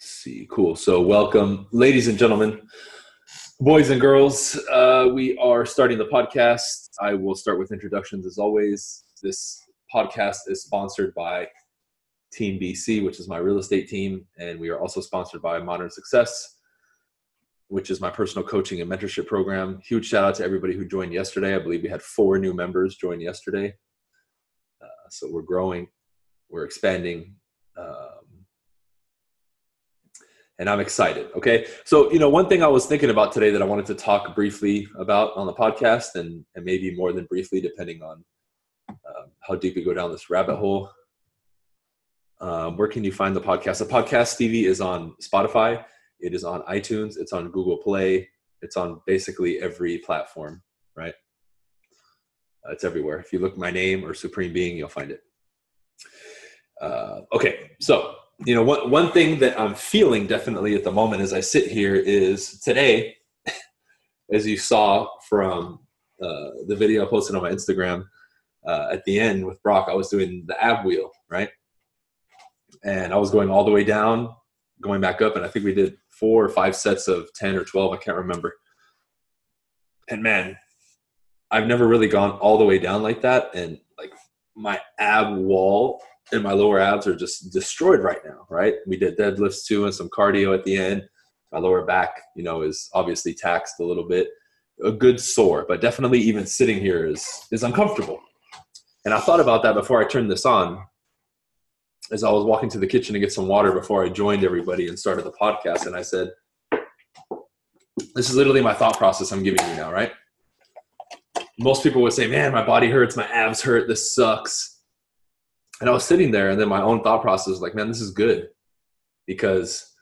Let's see. Cool. So, welcome, ladies and gentlemen, boys and girls. Uh, we are starting the podcast. I will start with introductions as always. This podcast is sponsored by Team BC, which is my real estate team, and we are also sponsored by Modern Success, which is my personal coaching and mentorship program. Huge shout out to everybody who joined yesterday. I believe we had four new members join yesterday. Uh, so, we're growing, we're expanding. Um, and I'm excited. Okay. So, you know, one thing I was thinking about today that I wanted to talk briefly about on the podcast and, and maybe more than briefly, depending on um, how deep we go down this rabbit hole. Um, where can you find the podcast? The podcast, Stevie, is on Spotify. It is on iTunes. It's on Google Play. It's on basically every platform, right? Uh, it's everywhere. If you look my name or Supreme Being, you'll find it. Uh, okay, so you know, one, one thing that I'm feeling definitely at the moment as I sit here is today, as you saw from uh, the video I posted on my Instagram uh, at the end with Brock, I was doing the ab wheel, right? And I was going all the way down, going back up, and I think we did four or five sets of 10 or 12, I can't remember. And man, I've never really gone all the way down like that. And like my ab wall and my lower abs are just destroyed right now, right? We did deadlifts too and some cardio at the end. My lower back, you know, is obviously taxed a little bit. A good sore, but definitely even sitting here is is uncomfortable. And I thought about that before I turned this on. As I was walking to the kitchen to get some water before I joined everybody and started the podcast, and I said, This is literally my thought process I'm giving you now, right? Most people would say, Man, my body hurts, my abs hurt, this sucks and I was sitting there, and then my own thought process was like, man, this is good because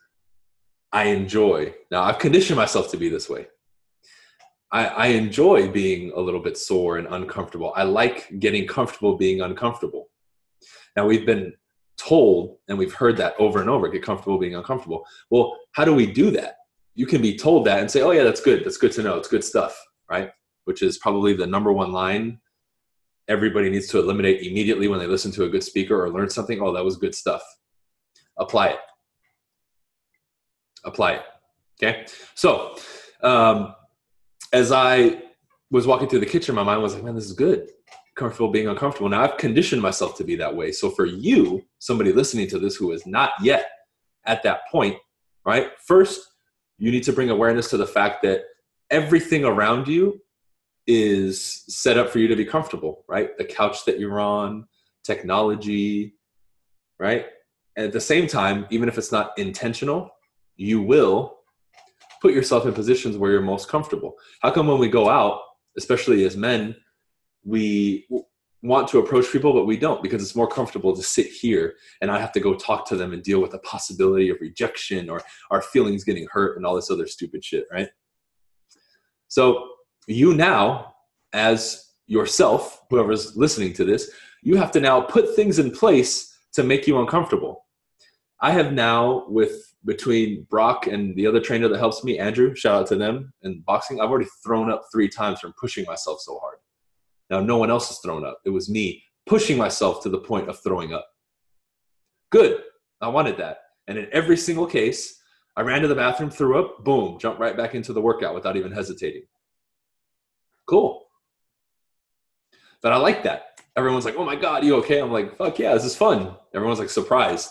I enjoy. Now, I've conditioned myself to be this way. I, I enjoy being a little bit sore and uncomfortable. I like getting comfortable being uncomfortable. Now, we've been told and we've heard that over and over get comfortable being uncomfortable. Well, how do we do that? You can be told that and say, oh, yeah, that's good. That's good to know. It's good stuff, right? Which is probably the number one line everybody needs to eliminate immediately when they listen to a good speaker or learn something. Oh, that was good stuff. Apply it. Apply it. Okay. So, um, as I was walking through the kitchen, my mind was like, man, this is good. Comfortable being uncomfortable. Now I've conditioned myself to be that way. So for you, somebody listening to this who is not yet at that point, right? First, you need to bring awareness to the fact that everything around you is set up for you to be comfortable, right? The couch that you're on, technology, right? And at the same time, even if it's not intentional, you will put yourself in positions where you're most comfortable. How come when we go out, especially as men, we want to approach people, but we don't because it's more comfortable to sit here and I have to go talk to them and deal with the possibility of rejection or our feelings getting hurt and all this other stupid shit, right? So you now, as yourself, whoever's listening to this, you have to now put things in place to make you uncomfortable. I have now, with between Brock and the other trainer that helps me, Andrew, shout out to them, and boxing, I've already thrown up three times from pushing myself so hard. Now, no one else has thrown up. It was me pushing myself to the point of throwing up. Good. I wanted that. And in every single case, I ran to the bathroom, threw up, boom, jumped right back into the workout without even hesitating. Cool. But I like that. Everyone's like, oh my God, you okay? I'm like, fuck yeah, this is fun. Everyone's like surprised.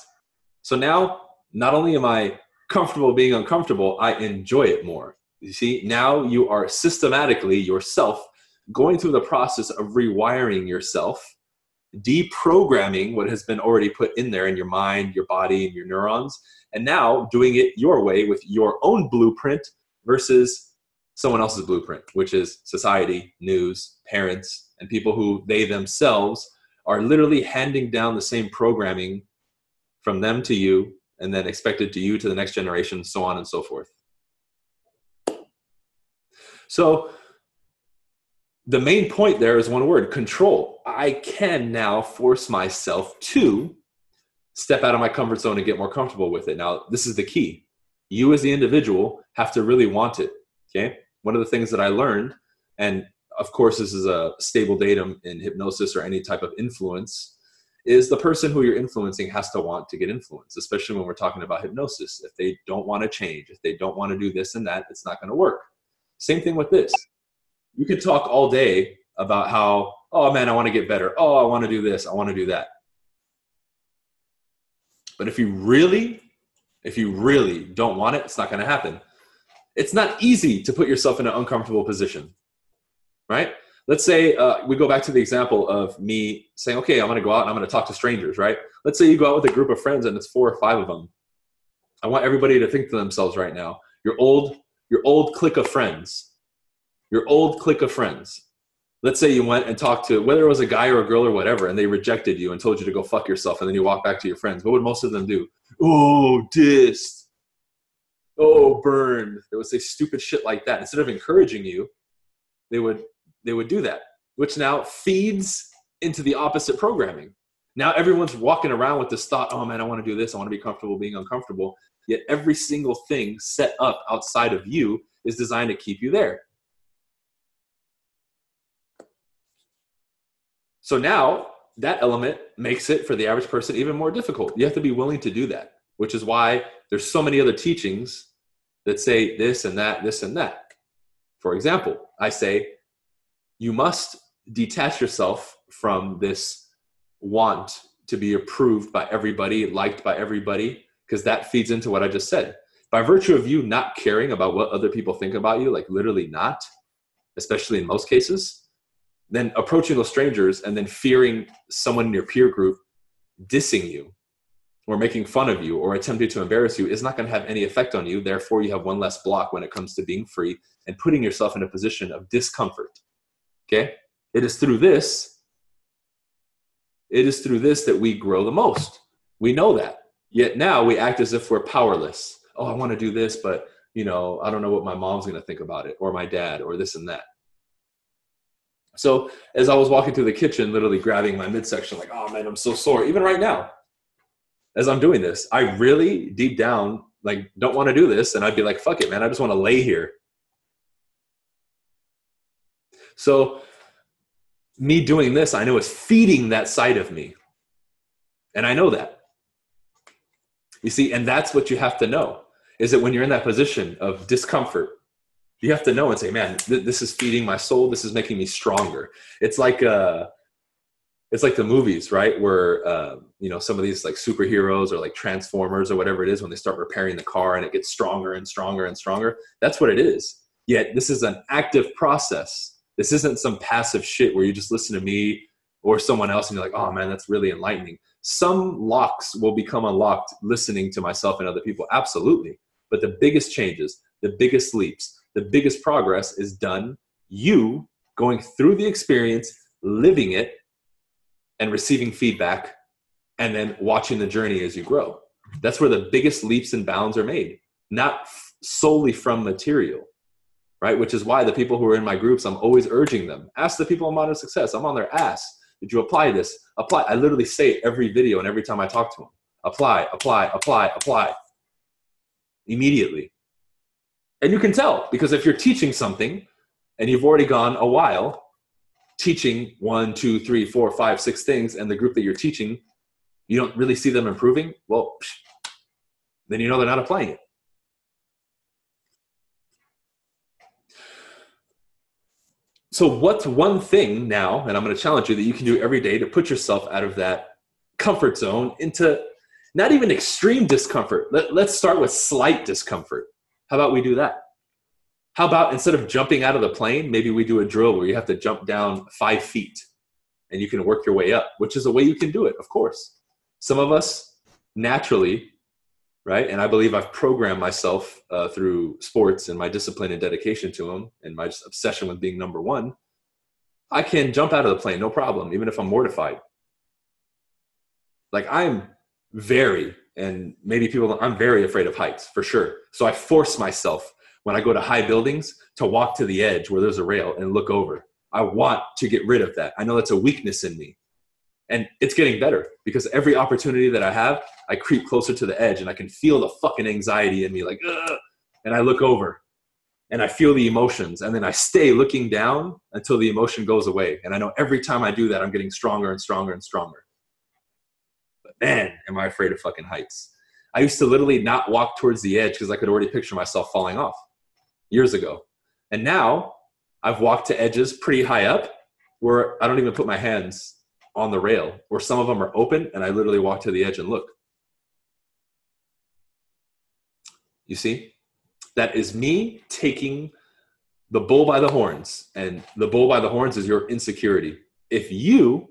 So now, not only am I comfortable being uncomfortable, I enjoy it more. You see, now you are systematically yourself going through the process of rewiring yourself, deprogramming what has been already put in there in your mind, your body, and your neurons, and now doing it your way with your own blueprint versus someone else's blueprint, which is society, news, parents, and people who they themselves are literally handing down the same programming from them to you and then expected to you to the next generation, so on and so forth. So, the main point there is one word control. I can now force myself to step out of my comfort zone and get more comfortable with it. Now, this is the key. You, as the individual, have to really want it. Okay one of the things that I learned, and of course, this is a stable datum in hypnosis or any type of influence, is the person who you're influencing has to want to get influenced, especially when we're talking about hypnosis. If they don't want to change, if they don't want to do this and that, it's not going to work. Same thing with this. You could talk all day about how, oh man, I want to get better. Oh, I want to do this. I want to do that. But if you really, if you really don't want it, it's not going to happen. It's not easy to put yourself in an uncomfortable position, right? let's say uh, we go back to the example of me saying, okay, I'm going to go out and I'm going to talk to strangers, right? Let's say you go out with a group of friends and it's four or five of them. I want everybody to think to themselves right now, your old, your old clique of friends, your old clique of friends. Let's say you went and talked to whether it was a guy or a girl or whatever, and they rejected you and told you to go fuck yourself, and then you walk back to your friends. What would most of them do? Oh, dissed. Oh, burned. They would say stupid shit like that. Instead of encouraging you, they would they would do that, which now feeds into the opposite programming. Now everyone's walking around with this thought, oh man, I want to do this. I want to be comfortable being uncomfortable. Yet every single thing set up outside of you is designed to keep you there. So now that element makes it for the average person even more difficult. You have to be willing to do that, which is why there's so many other teachings that say this and that, this and that. For example, I say you must detach yourself from this want to be approved by everybody, liked by everybody, because that feeds into what I just said. By virtue of you not caring about what other people think about you, like literally not, especially in most cases, then approaching those strangers and then fearing someone in your peer group dissing you or making fun of you or attempting to embarrass you is not going to have any effect on you. Therefore, you have one less block when it comes to being free and putting yourself in a position of discomfort. Okay? It is through this, it is through this that we grow the most. We know that. Yet now we act as if we're powerless. Oh, I want to do this, but you know, I don't know what my mom's going to think about it or my dad or this and that. So as I was walking through the kitchen, literally grabbing my midsection, like, oh man, I'm so sore. Even right now, as I'm doing this, I really deep down like don't want to do this, and I'd be like, fuck it, man, I just want to lay here so, me doing this, I know is feeding that side of me. And I know that. You see, and that's what you have to know is that when you're in that position of discomfort, you have to know and say, man, th- this is feeding my soul. This is making me stronger. It's like, uh, it's like the movies, right? Where, uh, you know, some of these like superheroes or like Transformers or whatever it is, when they start repairing the car and it gets stronger and stronger and stronger. That's what it is. Yet this is an active process this isn't some passive shit where you just listen to me or someone else and you're like, oh man, that's really enlightening. Some locks will become unlocked listening to myself and other people, absolutely. But the biggest changes, the biggest leaps, the biggest progress is done you going through the experience, living it, and receiving feedback, and then watching the journey as you grow. That's where the biggest leaps and bounds are made, not solely from material right? Which is why the people who are in my groups, I'm always urging them. Ask the people on Modern Success. I'm on their ass. Did you apply this? Apply. I literally say it every video and every time I talk to them. Apply, apply, apply, apply. Immediately. And you can tell because if you're teaching something and you've already gone a while teaching one, two, three, four, five, six things, and the group that you're teaching, you don't really see them improving, well, then you know they're not applying it. so what's one thing now and i'm going to challenge you that you can do every day to put yourself out of that comfort zone into not even extreme discomfort? Let, let's start with slight discomfort. How about we do that how about instead of jumping out of the plane maybe we do a drill where you have to jump down five feet and you can work your way up which is a way you can do it of course some of us naturally right? And I believe I've programmed myself uh, through sports and my discipline and dedication to them and my obsession with being number one. I can jump out of the plane, no problem, even if I'm mortified. Like I'm very, and maybe people, I'm very afraid of heights for sure. So I force myself when I go to high buildings to walk to the edge where there's a rail and look over. I want to get rid of that. I know that's a weakness in me. And it's getting better because every opportunity that I have, I creep closer to the edge and I can feel the fucking anxiety in me, like, Ugh! and I look over and I feel the emotions. And then I stay looking down until the emotion goes away. And I know every time I do that, I'm getting stronger and stronger and stronger. But man, am I afraid of fucking heights. I used to literally not walk towards the edge because I could already picture myself falling off years ago. And now I've walked to edges pretty high up where I don't even put my hands on the rail, or some of them are open and I literally walk to the edge and look. You see? That is me taking the bull by the horns. And the bull by the horns is your insecurity. If you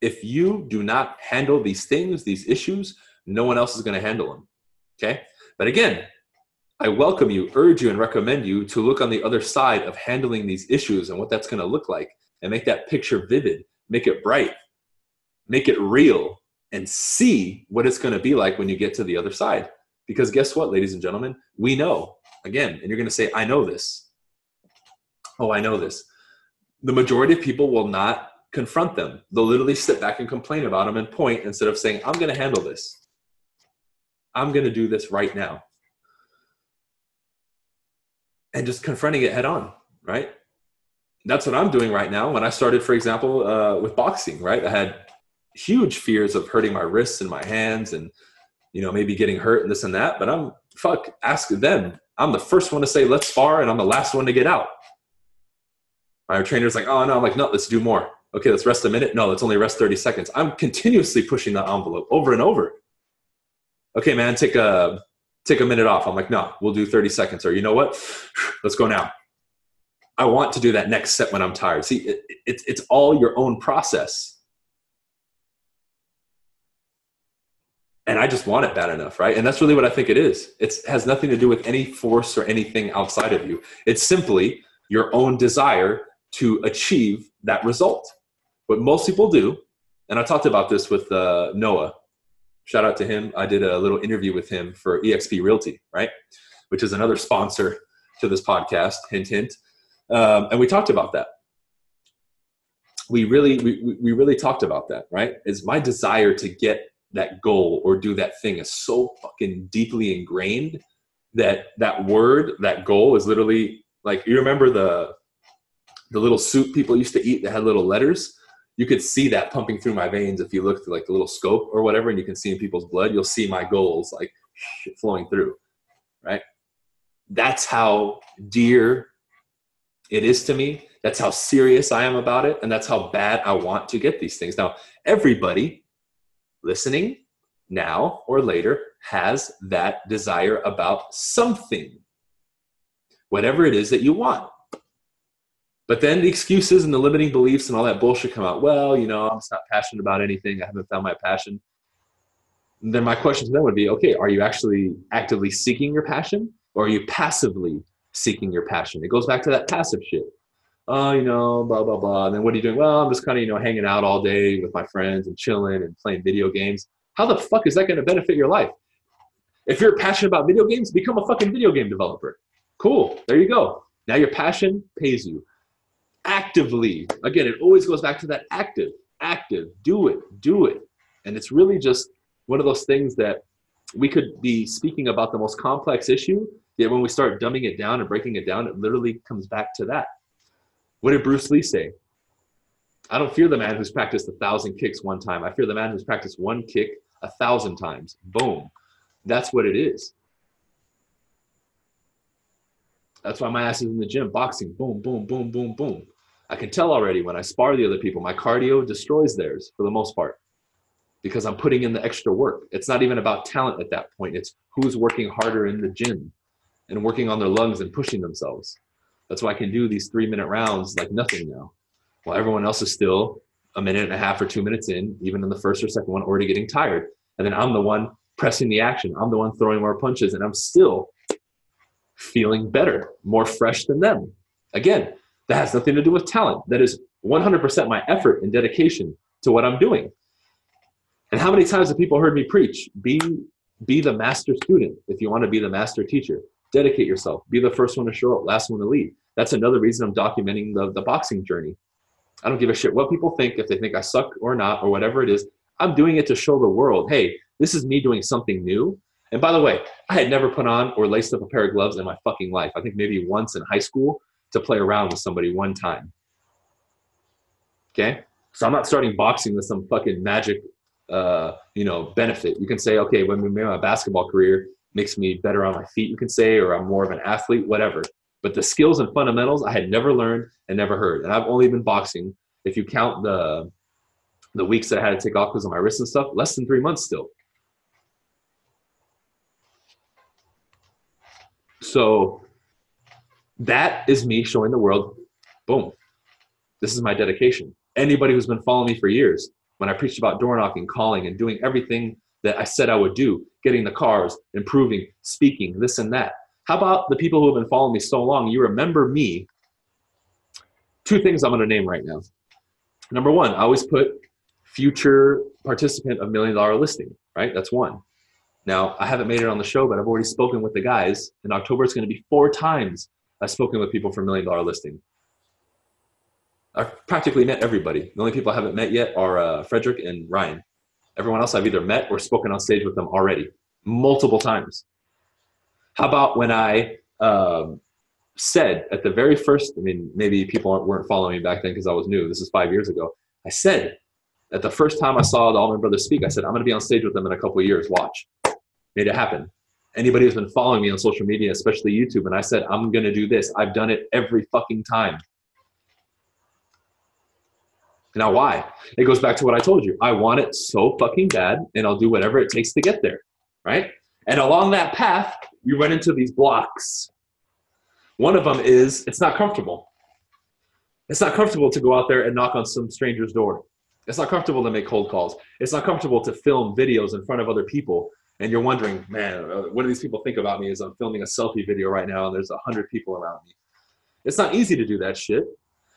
if you do not handle these things, these issues, no one else is going to handle them. Okay? But again, I welcome you, urge you, and recommend you to look on the other side of handling these issues and what that's going to look like and make that picture vivid, make it bright, make it real, and see what it's going to be like when you get to the other side. Because guess what, ladies and gentlemen? We know. Again, and you're going to say, I know this. Oh, I know this. The majority of people will not confront them. They'll literally sit back and complain about them and point instead of saying, I'm going to handle this. I'm going to do this right now. And just confronting it head on, right? That's what I'm doing right now. When I started, for example, uh, with boxing, right? I had huge fears of hurting my wrists and my hands and, you know, maybe getting hurt and this and that. But I'm, fuck, ask them. I'm the first one to say, let's spar, and I'm the last one to get out. My trainer's like, oh, no. I'm like, no, let's do more okay, let's rest a minute. No, let's only rest 30 seconds. I'm continuously pushing that envelope over and over. Okay, man, take a take a minute off. I'm like, no, we'll do 30 seconds. Or you know what? Let's go now. I want to do that next set when I'm tired. See, it, it, it's all your own process. And I just want it bad enough, right? And that's really what I think it is. It has nothing to do with any force or anything outside of you. It's simply your own desire to achieve that result. What most people do, and I talked about this with uh, Noah. Shout out to him. I did a little interview with him for EXP Realty, right? Which is another sponsor to this podcast. Hint, hint. Um, and we talked about that. We really, we, we really talked about that, right? Is my desire to get that goal or do that thing is so fucking deeply ingrained that that word, that goal, is literally like you remember the the little soup people used to eat that had little letters you could see that pumping through my veins if you look through like the little scope or whatever and you can see in people's blood you'll see my goals like flowing through right? That's how dear it is to me. That's how serious i am about it and that's how bad i want to get these things. Now everybody listening now or later has that desire about something whatever it is that you want but then the excuses and the limiting beliefs and all that bullshit come out. Well, you know, I'm just not passionate about anything. I haven't found my passion. And then my question to them would be, okay, are you actually actively seeking your passion or are you passively seeking your passion? It goes back to that passive shit. Oh, you know, blah, blah, blah. And then what are you doing? Well, I'm just kind of, you know, hanging out all day with my friends and chilling and playing video games. How the fuck is that going to benefit your life? If you're passionate about video games, become a fucking video game developer. Cool. There you go. Now your passion pays you actively. Again, it always goes back to that active, active, do it, do it. And it's really just one of those things that we could be speaking about the most complex issue, yet when we start dumbing it down and breaking it down, it literally comes back to that. What did Bruce Lee say? I don't fear the man who's practiced a thousand kicks one time. I fear the man who's practiced one kick a thousand times. Boom. That's what it is. That's why my ass is in the gym, boxing, boom, boom, boom, boom, boom. I can tell already when I spar the other people, my cardio destroys theirs for the most part because I'm putting in the extra work. It's not even about talent at that point. It's who's working harder in the gym and working on their lungs and pushing themselves. That's why I can do these three minute rounds like nothing now. While everyone else is still a minute and a half or two minutes in, even in the first or second one, already getting tired. And then I'm the one pressing the action. I'm the one throwing more punches, and I'm still feeling better, more fresh than them. Again, that has nothing to do with talent. That is 100% my effort and dedication to what I'm doing. And how many times have people heard me preach? Be, be the master student if you want to be the master teacher. Dedicate yourself. Be the first one to show up, last one to leave. That's another reason I'm documenting the, the boxing journey. I don't give a shit what people think, if they think I suck or not, or whatever it is. I'm doing it to show the world, hey, this is me doing something new. And by the way, I had never put on or laced up a pair of gloves in my fucking life. I think maybe once in high school to play around with somebody one time. Okay? So I'm not starting boxing with some fucking magic uh, you know, benefit. You can say, okay, when we made my basketball career makes me better on my feet, you can say, or I'm more of an athlete, whatever. But the skills and fundamentals I had never learned and never heard. And I've only been boxing, if you count the the weeks that I had to take off because of my wrist and stuff, less than three months still. So that is me showing the world, boom, this is my dedication. Anybody who's been following me for years, when I preached about door knocking, calling, and doing everything that I said I would do, getting the cars, improving, speaking, this and that. How about the people who have been following me so long? You remember me. Two things I'm going to name right now. Number one, I always put future participant of million dollar listing, right? That's one. Now, I haven't made it on the show, but I've already spoken with the guys. In October, it's going to be four times I've spoken with people for million dollar listing. I've practically met everybody. The only people I haven't met yet are uh, Fredrik and Ryan. Everyone else I've either met or spoken on stage with them already, multiple times. How about when I um, said at the very first, I mean, maybe people weren't following me back then because I was new. This is five years ago. I said at the first time I saw the Altman Brothers speak, I said, I'm going to be on stage with them in a couple of years. Watch. Made it happen. Anybody who's been following me on social media, especially YouTube, and I said, I'm going to do this. I've done it every fucking time. Now, why? It goes back to what I told you. I want it so fucking bad, and I'll do whatever it takes to get there, right? And along that path, you run into these blocks. One of them is it's not comfortable. It's not comfortable to go out there and knock on some stranger's door. It's not comfortable to make cold calls. It's not comfortable to film videos in front of other people. And you're wondering, man, uh, what do these people think about me as I'm filming a selfie video right now and there's a hundred people around me? It's not easy to do that shit.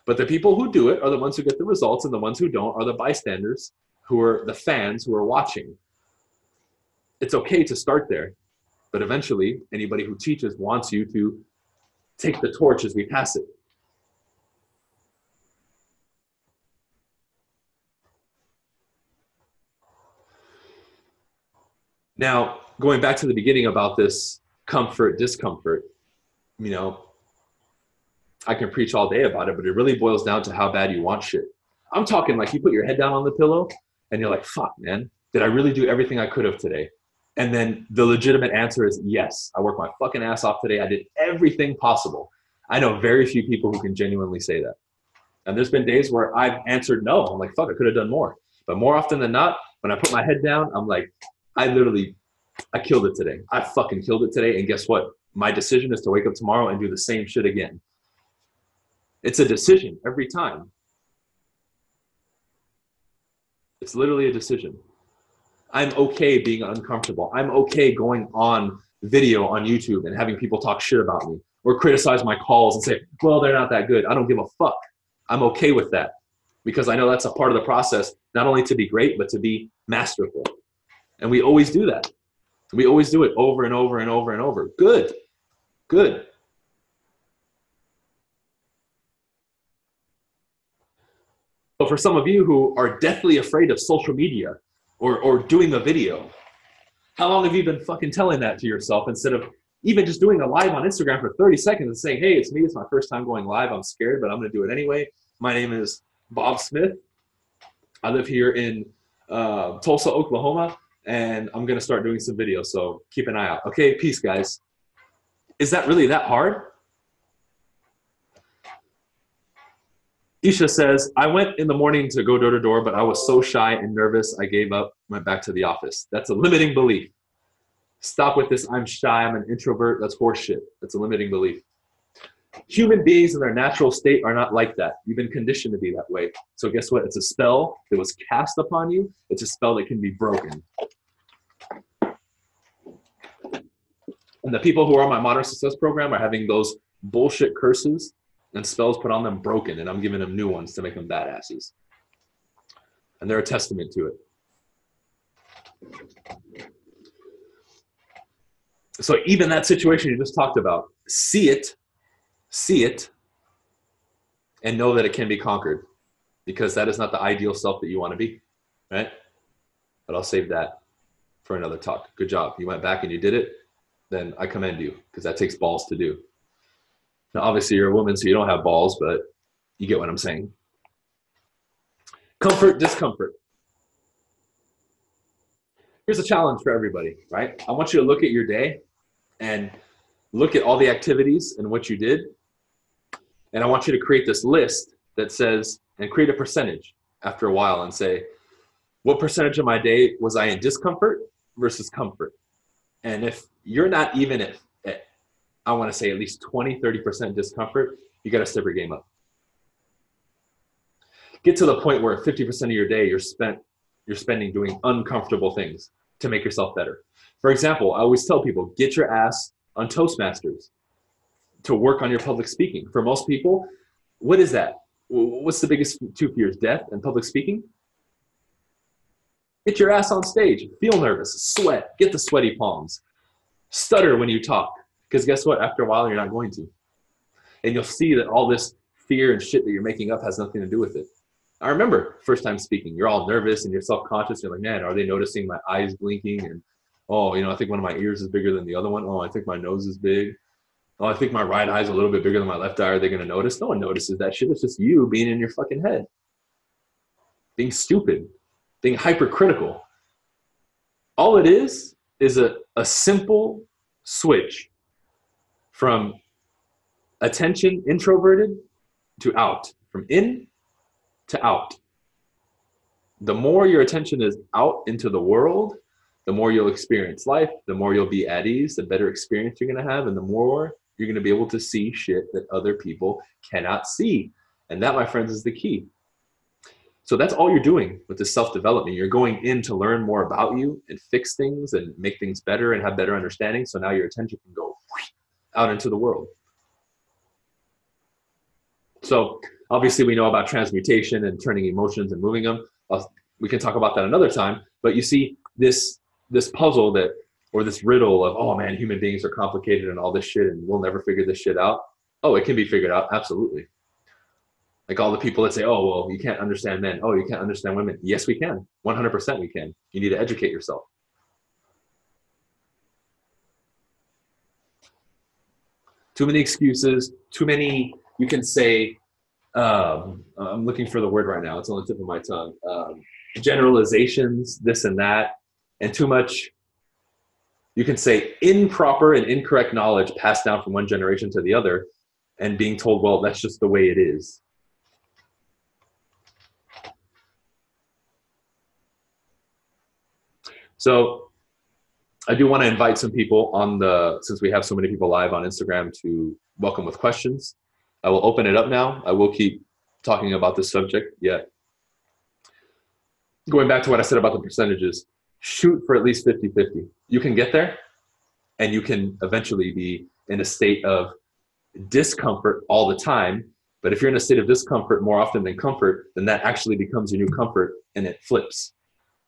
But the people who do it are the ones who get the results, and the ones who don't are the bystanders, who are the fans who are watching. It's okay to start there, but eventually, anybody who teaches wants you to take the torch as we pass it. Now, going back to the beginning about this comfort, discomfort, you know, I can preach all day about it, but it really boils down to how bad you want shit. I'm talking like you put your head down on the pillow and you're like, fuck, man, did I really do everything I could have today? And then the legitimate answer is yes, I worked my fucking ass off today. I did everything possible. I know very few people who can genuinely say that. And there's been days where I've answered no. I'm like, fuck, I could have done more. But more often than not, when I put my head down, I'm like, I literally, I killed it today. I fucking killed it today. And guess what? My decision is to wake up tomorrow and do the same shit again. It's a decision every time. It's literally a decision. I'm okay being uncomfortable. I'm okay going on video on YouTube and having people talk shit about me or criticize my calls and say, well, they're not that good. I don't give a fuck. I'm okay with that because I know that's a part of the process, not only to be great, but to be masterful. And we always do that. We always do it over and over and over and over. Good. Good. But for some of you who are deathly afraid of social media or, or doing a video, how long have you been fucking telling that to yourself instead of even just doing a live on Instagram for 30 seconds and saying, hey, it's me, it's my first time going live, I'm scared, but I'm gonna do it anyway. My name is Bob Smith. I live here in uh, Tulsa, Oklahoma, and I'm gonna start doing some videos, so keep an eye out. Okay, peace, guys. Is that really that hard? Isha says, I went in the morning to go door to door, but I was so shy and nervous, I gave up, went back to the office. That's a limiting belief. Stop with this, I'm shy, I'm an introvert. That's horseshit. That's a limiting belief. Human beings in their natural state are not like that. You've been conditioned to be that way. So, guess what? It's a spell that was cast upon you, it's a spell that can be broken. And the people who are on my modern success program are having those bullshit curses and spells put on them broken, and I'm giving them new ones to make them badasses. And they're a testament to it. So even that situation you just talked about, see it, see it, and know that it can be conquered because that is not the ideal self that you want to be, right? But I'll save that for another talk. Good job. You went back and you did it. Then I commend you because that takes balls to do. Now, obviously, you're a woman, so you don't have balls, but you get what I'm saying. Comfort, discomfort. here's a challenge for everybody, right? I want you to look at your day and look at all the activities and what you did. And I want you to create this list that says, and create a percentage after a while and say, what percentage of my day was I in discomfort versus comfort? And if you're not even at, at I want to say at least 20, 30% discomfort, you got to step your game up. Get to the point where 50% of your day you're spent you're spending doing uncomfortable things to make yourself better. For example, I always tell people, get your ass on Toastmasters to work on your public speaking. For most people, what is that? What's the biggest two fears? Death and public speaking? Get your ass on stage. Feel nervous. Sweat. Get the sweaty palms. Stutter when you talk. Because guess what? After a while, you're not going to. And you'll see that all this fear and shit that you're making up has nothing to do with it. I remember first time speaking, you're all nervous and you're self conscious. You're like, man, are they noticing my eyes blinking? And oh, you know, I think one of my ears is bigger than the other one. Oh, I think my nose is big. Oh, I think my right eye is a little bit bigger than my left eye. Are they going to notice? No one notices that shit. It's just you being in your fucking head, being stupid, being hypercritical. All it is is a, a simple switch from attention introverted to out, from in to out. The more your attention is out into the world, the more you'll experience life, the more you'll be at ease, the better experience you're going to have, and the more you're going to be able to see shit that other people cannot see. And that, my friends, is the key. So that's all you're doing with this self development. You're going in to learn more about you and fix things and make things better and have better understanding. So now your attention can go out into the world. So obviously, we know about transmutation and turning emotions and moving them. Uh, we can talk about that another time. But you see, this this puzzle that or this riddle of oh man, human beings are complicated and all this shit, and we'll never figure this shit out. Oh, it can be figured out. Absolutely. Like all the people that say, oh, well, you can't understand men. Oh, you can't understand women. Yes, we can. 100% we can. You need to educate yourself. Too many excuses, too many, you can say, um, I'm looking for the word right now. It's on the tip of my tongue. Um, generalizations, this and that, and too much, you can say improper and incorrect knowledge passed down from one generation to the other and being told, well, that's just the way it is. So I do want to invite some people on the, since we have so many people live on Instagram to welcome with questions. I will open it up now. I will keep talking about this subject yet. Going back to what I said about the percentages, shoot for at least 50 50. You can get there and you can eventually be in a state of discomfort all the time. But if you're in a state of discomfort more often than comfort, then that actually becomes your new comfort and it flips.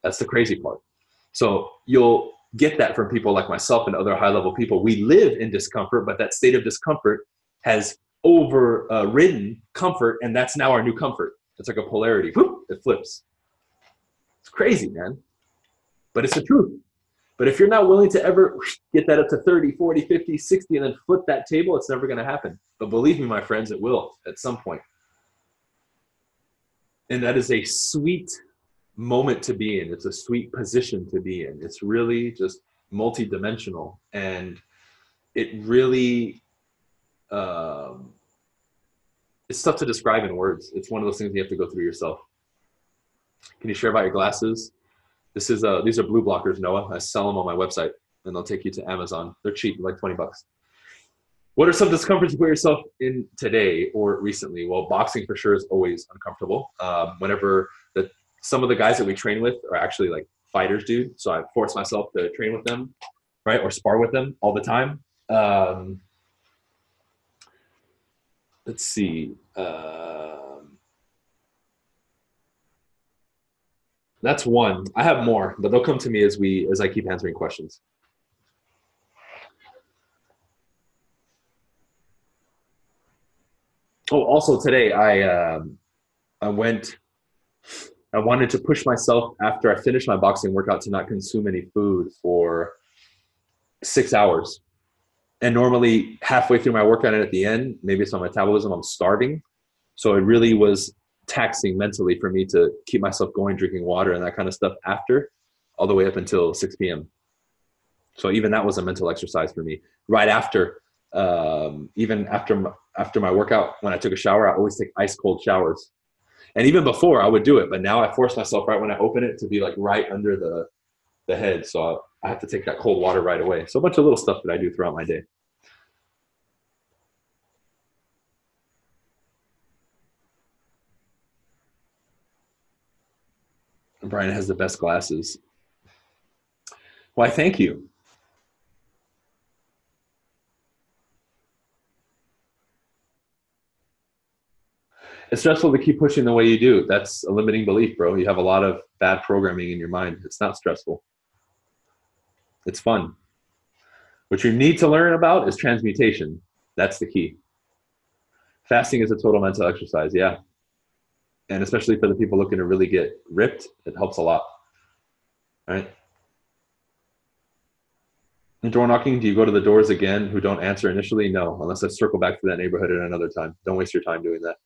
That's the crazy part. So you'll get that from people like myself and other high level people. We live in discomfort, but that state of discomfort has overridden comfort, and that's now our new comfort. It's like a polarity. Whoop, it flips. It's crazy, man. But it's the truth. But if you're not willing to ever get that up to 30, 40, 50, 60, and then flip that table, it's never going to happen. But believe me, my friends, it will at some point. And that is a sweet moment to be in. It's a sweet position to be in. It's really just multidimensional, and it really um, it's tough to describe in words. It's one of those things you have to go through yourself. Can you share about your glasses? This is uh, these are blue blockers, Noah. I sell them on my website, and they'll take you to Amazon. They're cheap, like twenty bucks. What are some discomforts you put yourself in today or recently? Well, boxing for sure is always uncomfortable. Um, whenever the some of the guys that we train with are actually like fighters, dude. So I force myself to train with them, right, or spar with them all the time. Um, let's see. Um, that's one. I have more, but they'll come to me as we as I keep answering questions. Oh, also today I um, I went I wanted to push myself after I finished my boxing workout to not consume any food for six hours. And normally, halfway through my workout and at the end, maybe it's my metabolism, I'm starving. So it really was taxing mentally for me to keep myself going, drinking water and that kind of stuff after. all the way up until 6 p.m. So even that was a mental exercise for me. Right after, um, even after my, after my workout, when I took a shower, I always take ice cold showers. And even before, I would do it, but now I force myself right when I open it to be like right under the the head. So I have to take that cold water right away. So a bunch of little stuff that I do throughout my day. Bryan has the best glasses. Why, thank you. It's stressful to keep pushing the way you do. That's a limiting belief, bro. You have a lot of bad programming in your mind. It's not stressful. It's fun. What you need to learn about is transmutation. That's the key. Fasting is a total mental exercise, yeah and especially for the people looking to really get ripped, it helps a lot. Right? door knocking, do you go to the doors again who don't answer initially? No, unless I circle back to that neighborhood at another time. Don't waste your time doing that.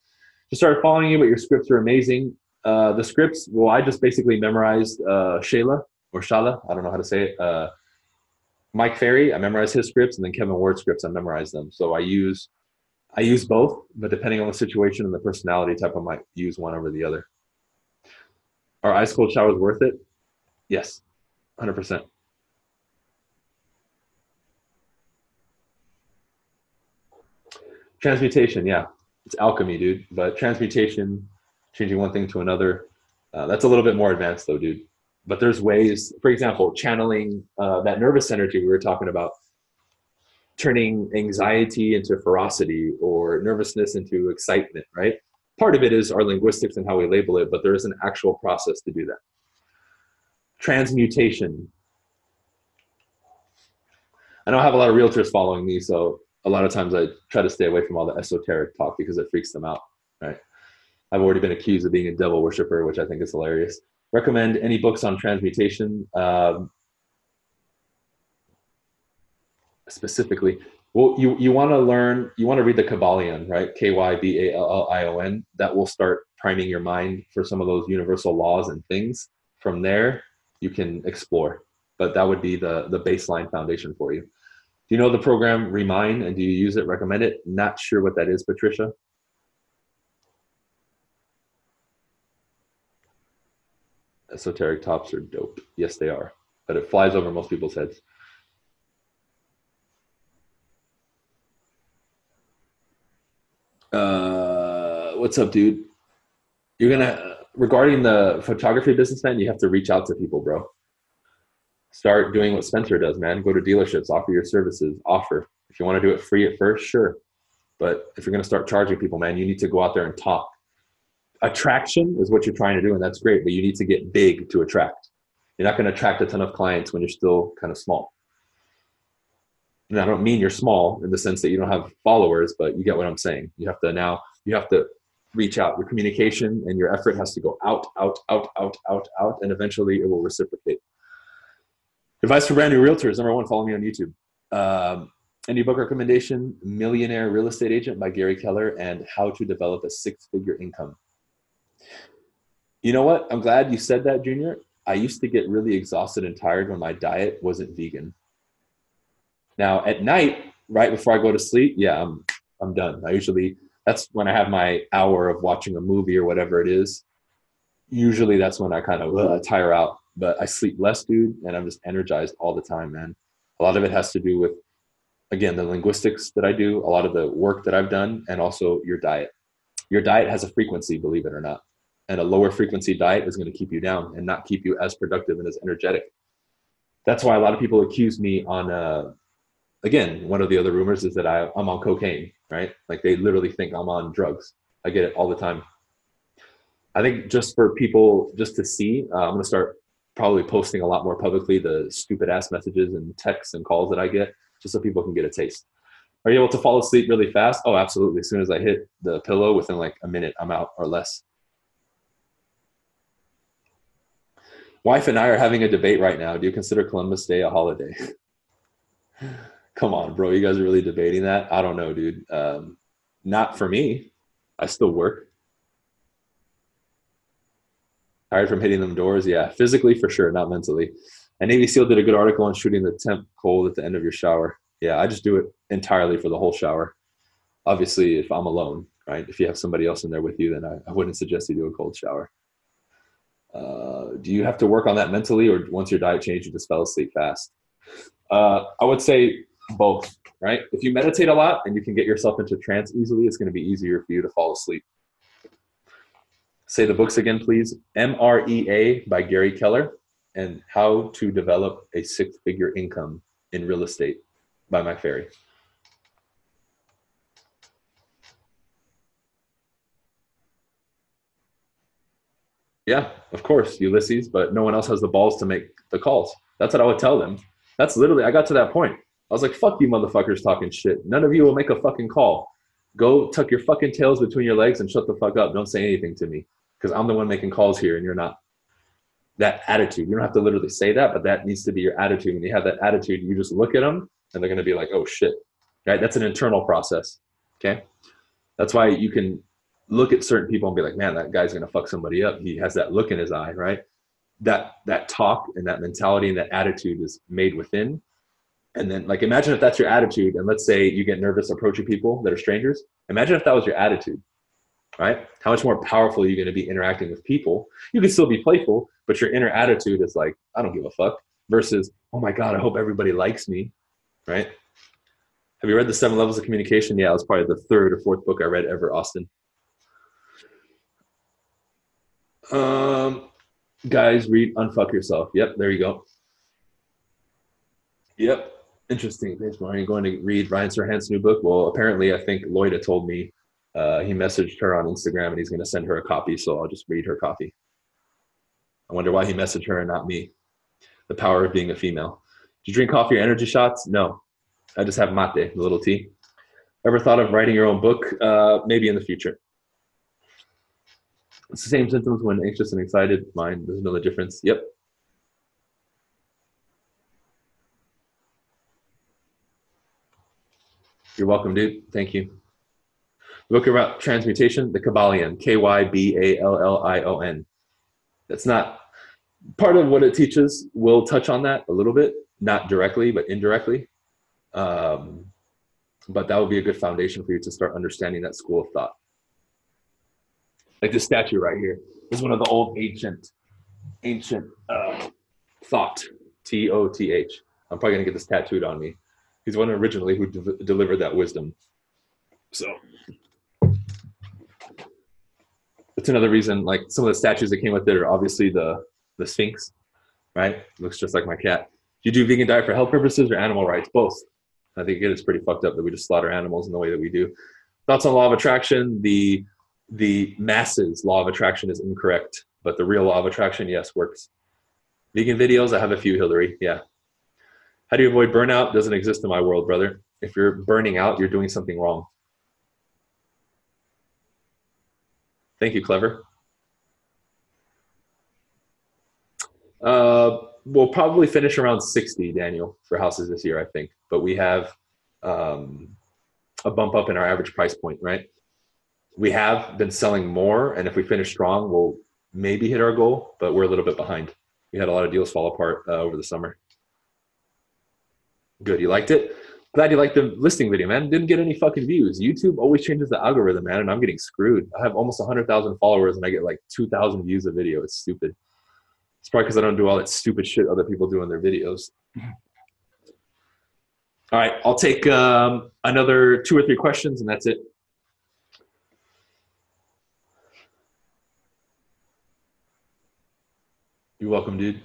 Just start following you, but your scripts are amazing. Uh, the scripts, well, I just basically memorized uh, Shayla or Shala, I don't know how to say it. Uh, Mike Ferry, I memorized his scripts, and then Kevin Ward scripts, I memorized them. So I use I use both, but depending on the situation and the personality type, I might use one over the other. Are ice cold showers worth it? Yes, 100%. Transmutation, yeah, it's alchemy, dude. But transmutation, changing one thing to another, uh, that's a little bit more advanced, though, dude. But there's ways, for example, channeling uh, that nervous energy we were talking about turning anxiety into ferocity or nervousness into excitement, right? Part of it is our linguistics and how we label it, but there is an actual process to do that. Transmutation. I know I have a lot of realtors following me, so a lot of times I try to stay away from all the esoteric talk because it freaks them out, right? I've already been accused of being a devil worshiper, which I think is hilarious. Recommend any books on transmutation. Um, specifically well you you want to learn you want to read the kybalion right? K-y-b-a-l-l-i-o-n that will start priming your mind for some of those universal laws and things. From there you can explore but that would be the the baseline foundation for you. Do you know the program remind and do you use it recommend it? Not sure what that is patricia. Esoteric tops are dope. Yes they are but it flies over most people's heads Uh, what's up, dude? You're gonna regarding the photography business, man. You have to reach out to people, bro. Start doing what Spencer does, man. Go to dealerships, offer your services, offer. If you want to do it free at first, sure. But if you're gonna start charging people, man, you need to go out there and talk. Attraction is what you're trying to do, and that's great. But you need to get big to attract. You're not gonna attract a ton of clients when you're still kind of small and I don't mean you're small in the sense that you don't have followers, but you get what I'm saying. You have to now, you have to reach out. Your communication and your effort has to go out, out, out, out, out, out, and eventually it will reciprocate. Advice for brand new realtors. Number one, follow me on YouTube. Um, any book recommendation? Millionaire Real Estate Agent by Gary Keller and How to Develop a Six Figure Income. You know what? I'm glad you said that, Junior. I used to get really exhausted and tired when my diet wasn't vegan. Now at night, right before I go to sleep, yeah, I'm I'm done. I usually that's when I have my hour of watching a movie or whatever it is. Usually that's when I kind of uh, tire out. But I sleep less, dude, and I'm just energized all the time, man. A lot of it has to do with again the linguistics that I do, a lot of the work that I've done, and also your diet. Your diet has a frequency, believe it or not. And a lower frequency diet is going to keep you down and not keep you as productive and as energetic. That's why a lot of people accuse me on uh, again, one of the other rumors is that I, I'm on cocaine, right? Like they literally think I'm on drugs. I get it all the time. I think just for people just to see, uh, I'm going to start probably posting a lot more publicly the stupid ass messages and texts and calls that I get just so people can get a taste. Are you able to fall asleep really fast? Oh, absolutely. As soon as I hit the pillow, within like a minute, I'm out or less. Wife and I are having a debate right now. Do you consider Columbus Day a holiday? come on, bro. You guys are really debating that? I don't know, dude. Um, not for me. I still work. Tired from hitting them doors? Yeah, physically for sure, not mentally. And Navy SEAL did a good article on shooting the temp cold at the end of your shower. Yeah, I just do it entirely for the whole shower. Obviously, if I'm alone, right? If you have somebody else in there with you, then I, I wouldn't suggest you do a cold shower. Uh, do you have to work on that mentally, or once your diet changed, you just fell asleep fast? Uh, I would say both, right? If you meditate a lot and you can get yourself into trance easily, it's going to be easier for you to fall asleep. Say the books again, please. MREA by Gary Keller and How to Develop a Six Figure Income in Real Estate by Mike Ferry. Yeah, of course, Ulysses, but no one else has the balls to make the calls. That's what I would tell them. That's literally, I got to that point. I was like, fuck you motherfuckers talking shit. None of you will make a fucking call. Go tuck your fucking tails between your legs and shut the fuck up. Don't say anything to me because I'm the one making calls here and you're not. That attitude, you don't have to literally say that, but that needs to be your attitude. When you have that attitude, you just look at them and they're going to be like, oh shit. Right? That's an internal process. Okay. That's why you can look at certain people and be like, man, that guy's going to fuck somebody up. He has that look in his eye, right? That, that talk and that mentality and that attitude is made within. And then like, imagine if that's your attitude. And let's say you get nervous approaching people that are strangers. Imagine if that was your attitude, right? How much more powerful are you going to be interacting with people? You can still be playful, but your inner attitude is like, I don't give a fuck versus, oh my God, I hope everybody likes me, right? Have you read The Seven Levels of Communication? Yeah, it was probably the third or fourth book I read ever, Austin. Um, guys, read Unfuck Yourself. Yep, there you go. Yep, interesting. Thanks, Are you going to read Ryan Serhant's new book? Well, apparently, I think Lloyd told me uh, he messaged her on Instagram and he's going to send her a copy, so I'll just read her copy. I wonder why he messaged her and not me. The power of being a female. Do you drink coffee or energy shots? No. I just have mate, a little tea. Ever thought of writing your own book? Uh, maybe in the future. It's the same symptoms when anxious and excited. Mine, there's no difference. Yep. You're welcome, dude. Thank you. book about transmutation, the Kybalion, K Y B A L L I O N. That's not part of what it teaches. We'll touch on that a little bit, not directly, but indirectly. Um, but that would be a good foundation for you to start understanding that school of Thoth. Like this statue right here is one of the old ancient, ancient uh, thought, T O T H. I'm probably gonna get this tattooed on me. He's one originally who de- delivered that wisdom. So that's another reason. Like some of the statues that came with it are obviously the the Sphinx, right? Looks just like my cat. Do you do vegan diet for health purposes or animal rights? Both. I think it is pretty fucked up that we just slaughter animals in the way that we do. Thoughts on law of attraction? The the masses law of attraction is incorrect, but the real law of attraction, yes, works. Vegan videos, I have a few, Hillary. Yeah. How do you avoid burnout? Doesn't exist in my world, brother. If you're burning out, you're doing something wrong. Thank you, Clever. Uh, we'll probably finish around 60, Daniel, for houses this year, I think. But we have um, a bump up in our average price point, right? we have been selling more, and if we finish strong, we'll maybe hit our goal, but we're a little bit behind. We had a lot of deals fall apart uh, over the summer. Good, you liked it? Glad you liked the listing video, man. Didn't get any fucking views. YouTube always changes the algorithm, man, and I'm getting screwed. I have almost 100,000 followers, and I get like 2,000 views a video. It's stupid. It's probably because I don't do all that stupid shit other people do in their videos. All right, I'll take um, another two or three questions, and that's it. You're welcome, dude.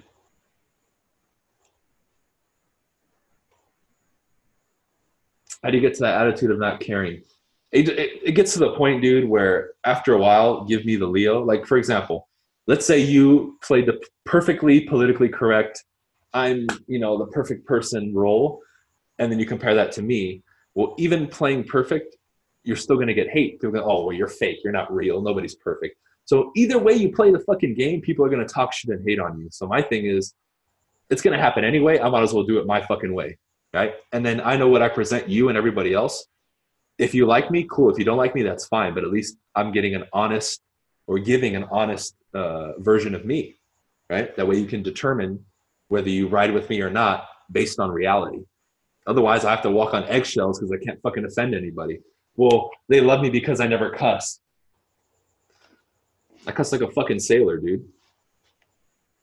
How do you get to that attitude of not caring? It, it, it, gets to the point, dude, where after a while, give me the Leo. Like, for example, let's say you played the perfectly politically correct, I'm, you know, the perfect person role, and then you compare that to me. Well, even playing perfect, you're still going to get hate. They're going, to oh, well, you're fake. You're not real. Nobody's perfect. So either way you play the fucking game, people are gonna talk shit and hate on you. So my thing is, it's gonna happen anyway. I might as well do it my fucking way, right? And then I know what I present you and everybody else. If you like me, cool. If you don't like me, that's fine. But at least I'm getting an honest or giving an honest uh, version of me, right? That way you can determine whether you ride with me or not based on reality. Otherwise, I have to walk on eggshells because I can't fucking offend anybody. Well, they love me because I never cuss. I cuss like a fucking sailor, dude.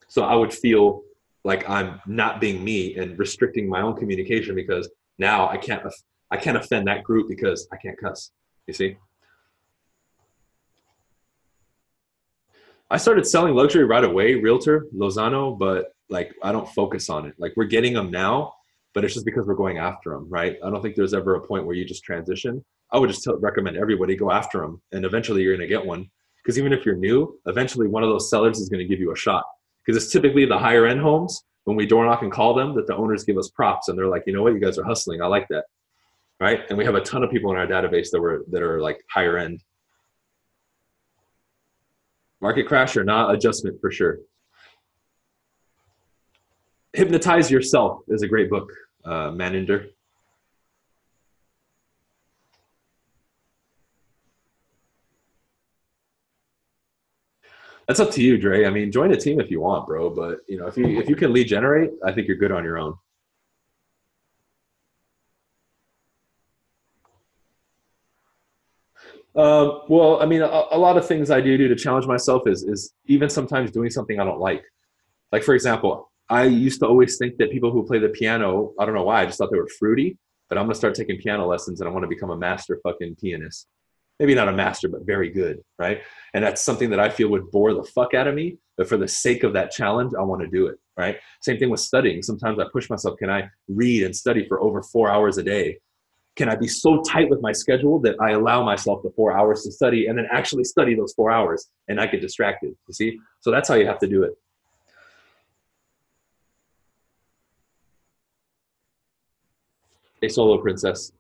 So I would feel like I'm not being me and restricting my own communication because now I can't I can't offend that group because I can't cuss. You see? I started selling luxury right away, realtor, Lozano, but like I don't focus on it. Like we're getting them now, but it's just because we're going after them, right? I don't think there's ever a point where you just transition. I would just tell, recommend everybody go after them, and eventually you're going to get one. Because even if you're new, eventually one of those sellers is going to give you a shot. Because it's typically the higher end homes when we door knock and call them that the owners give us props, and they're like, you know what, you guys are hustling. I like that, right? And we have a ton of people in our database that were that are like higher end. Market crash or not, adjustment for sure. Hypnotize Yourself is a great book, uh, Maninder. That's up to you, Dre. I mean, join a team if you want, bro. But you know, if you if you can lead generate, I think you're good on your own. Um, well, I mean, a, a, lot of things I do do to challenge myself is is even sometimes doing something I don't like. Like for example, I used to always think that people who play the piano, I don't know why, I just thought they were fruity. But I'm gonna start taking piano lessons, and I want to become a master fucking pianist. Maybe not a master, but very good, right? And that's something that I feel would bore the fuck out of me. But for the sake of that challenge, I want to do it, right? Same thing with studying. Sometimes I push myself. Can I read and study for over four hours a day? can I be so tight with my schedule that I allow myself the four hours to study and then actually study those four hours and not get distracted? You see? So that's how you have to do it. Stay solo, princess.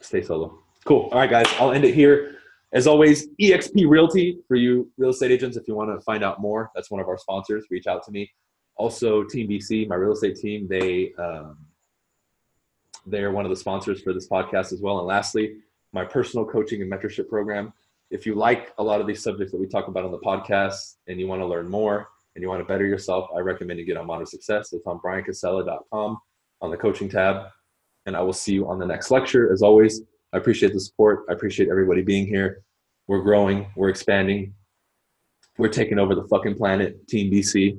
Stay solo. Cool. All right, guys. I'll end it here. As always, eXp Realty for you real estate agents. If you want to find out more, that's one of our sponsors. Reach out to me. Also, Team BC, my real estate team. They um, they're one of the sponsors for this podcast as well. And lastly, my personal coaching and mentorship program. If you like a lot of these subjects that we talk about on the podcast and you want to learn more and you want to better yourself, I recommend you get on Modern Success. It's on bryancasella.com on the coaching tab. And I will see you on the next lecture. As always, I appreciate the support. I appreciate everybody being here. We're growing, we're expanding, we're taking over the fucking planet, Team BC.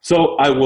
So I will.